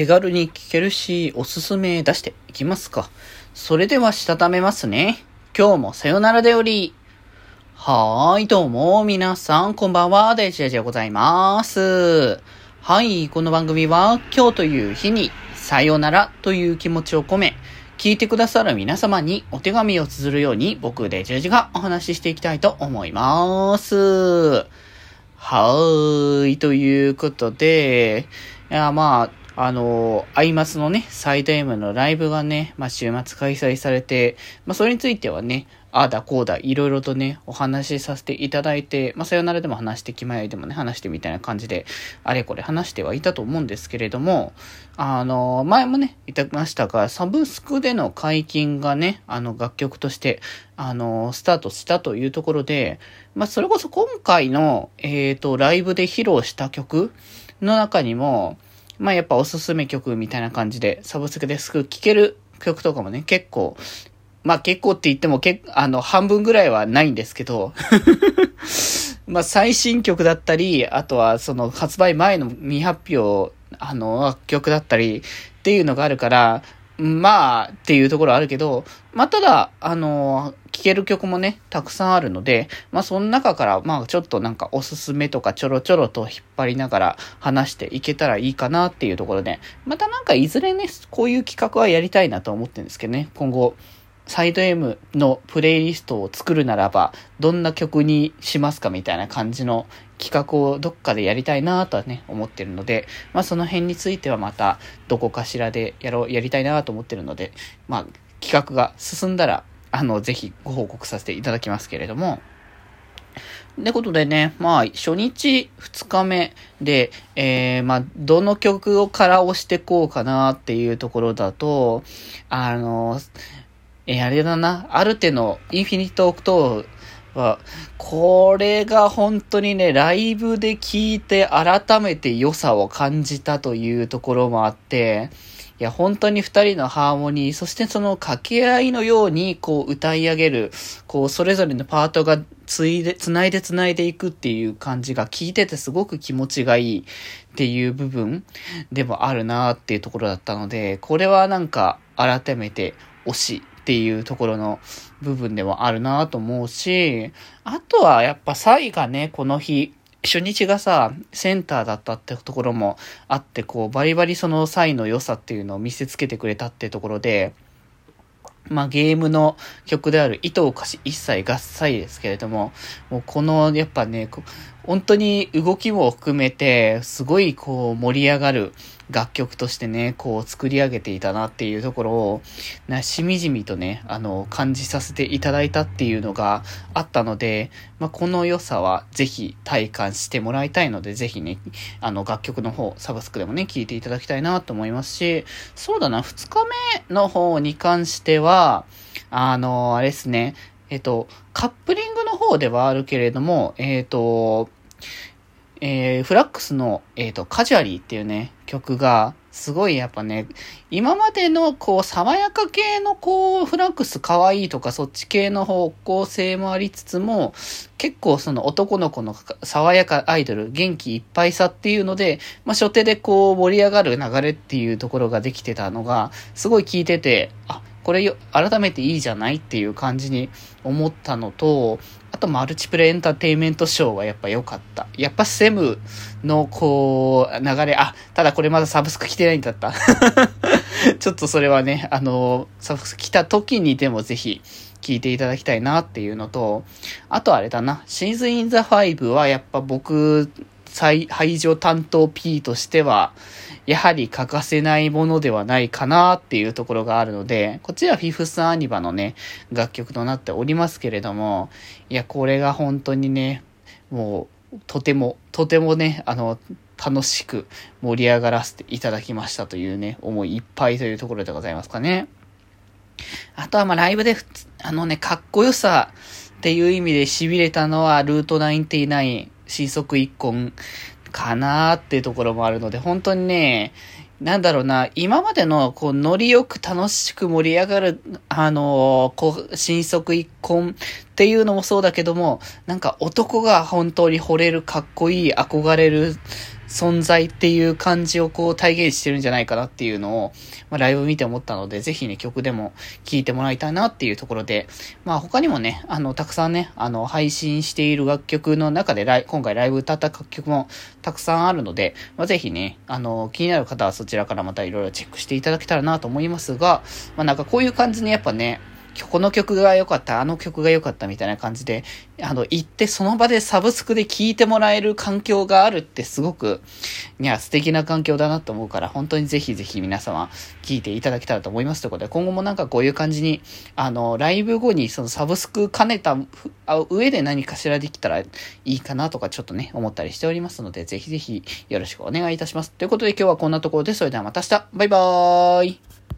手軽に聴けるし、おすすめ出していきますか。それではしたためますね。今日もさよならでより。はーい、どうも、皆さん、こんばんは、デジェジでございます。はい、この番組は、今日という日に、さよならという気持ちを込め、聞いてくださる皆様にお手紙を綴るように、僕デジェジがお話ししていきたいと思います。はーい、ということで、いや、まあ、あの、アイマスのね、サイド M のライブがね、まあ、週末開催されて、まあ、それについてはね、ああだこうだ、いろいろとね、お話しさせていただいて、まあ、さよならでも話して、気前でもね、話してみたいな感じで、あれこれ話してはいたと思うんですけれども、あの、前もね、言ってましたが、サブスクでの解禁がね、あの、楽曲として、あの、スタートしたというところで、まあ、それこそ今回の、えっ、ー、と、ライブで披露した曲の中にも、まあやっぱおすすめ曲みたいな感じで、サブスクですぐ聴ける曲とかもね、結構、まあ結構って言ってもけあの、半分ぐらいはないんですけど まあ最新曲だったり、あとはその発売前の未発表、あの、曲だったりっていうのがあるから、まあ、っていうところあるけど、まあ、ただ、あの聴ける曲もね、たくさんあるので、まあ、その中から、まあ、ちょっとなんかおすすめとかちょろちょろと引っ張りながら話していけたらいいかなっていうところで、またなんかいずれね、こういう企画はやりたいなと思ってるんですけどね、今後、サイド M のプレイリストを作るならば、どんな曲にしますかみたいな感じの企画をどっかでやりたいなとはね、思ってるので、まあその辺についてはまたどこかしらでやろう、やりたいなと思ってるので、まあ企画が進んだら、あの、ぜひご報告させていただきますけれども、ってことでね、まあ、初日、二日目で、えー、まあ、どの曲をから押してこうかなっていうところだと、あの、えー、あれだな、アルテの Infinite オクトーは、これが本当にね、ライブで聴いて改めて良さを感じたというところもあって、いや、本当に二人のハーモニー、そしてその掛け合いのように、こう歌い上げる、こうそれぞれのパートがついで、つないでつないでいくっていう感じが聞いててすごく気持ちがいいっていう部分でもあるなっていうところだったので、これはなんか改めて推しっていうところの部分でもあるなと思うし、あとはやっぱサイがね、この日、初日がさ、センターだったってところもあって、こう、バリバリその際の良さっていうのを見せつけてくれたってところで、まあゲームの曲である糸を貸し一切合切ですけれども、もうこのやっぱね、本当に動きも含めて、すごいこう盛り上がる楽曲としてね、こう作り上げていたなっていうところを、な、しみじみとね、あの、感じさせていただいたっていうのがあったので、まあ、この良さはぜひ体感してもらいたいので、ぜひね、あの、楽曲の方、サブスクでもね、聴いていただきたいなと思いますし、そうだな、2日目の方に関しては、あの、あれですね、えっと、カップリングの方ではあるけれども、えっと、えー、フラックスの、えっ、ー、と、カジュアリーっていうね、曲が、すごいやっぱね、今までのこう、爽やか系のこう、フラックス可愛いとかそっち系の方向性もありつつも、結構その男の子の爽やかアイドル、元気いっぱいさっていうので、まあ、初手でこう、盛り上がる流れっていうところができてたのが、すごい聞いてて、あ、これ改めていいじゃないっていう感じに思ったのと、とマルチプレイエンターテイメントショーはやっぱ良かった。やっぱセムのこう、流れ、あ、ただこれまだサブスク来てないんだった。ちょっとそれはね、あの、サブスク来た時にでもぜひ聞いていただきたいなっていうのと、あとあれだな、シーズンインザファイブはやっぱ僕、排除担当 P としては、やはり欠かせないものではないかなっていうところがあるので、こっちはフィフスアニバのね、楽曲となっておりますけれども、いや、これが本当にね、もう、とても、とてもね、あの、楽しく盛り上がらせていただきましたというね、思いいっぱいというところでございますかね。あとはまライブで、あのね、かっこよさっていう意味で痺れたのは、ルート99、新速一根かなーっていうところもあるので、本当にね、なんだろうな、今までの、こう、ノリよく楽しく盛り上がる、あのー、こう、新速一婚っていうのもそうだけども、なんか男が本当に惚れる、かっこいい、憧れる、存在っていう感じをこう体現してるんじゃないかなっていうのを、まあ、ライブ見て思ったので、ぜひね、曲でも聴いてもらいたいなっていうところで、まあ他にもね、あの、たくさんね、あの、配信している楽曲の中でライ、今回ライブ歌った楽曲もたくさんあるので、まあぜひね、あの、気になる方はそちらからまたいろいろチェックしていただけたらなと思いますが、まあなんかこういう感じにやっぱね、この曲が良かった、あの曲が良かったみたいな感じで、あの、行ってその場でサブスクで聴いてもらえる環境があるってすごく、いや、素敵な環境だなと思うから、本当にぜひぜひ皆様聴いていただけたらと思いますということで、今後もなんかこういう感じに、あの、ライブ後にそのサブスク兼ねた上で何かしらできたらいいかなとかちょっとね、思ったりしておりますので、ぜひぜひよろしくお願いいたします。ということで今日はこんなところで、それではまた明日バイバーイ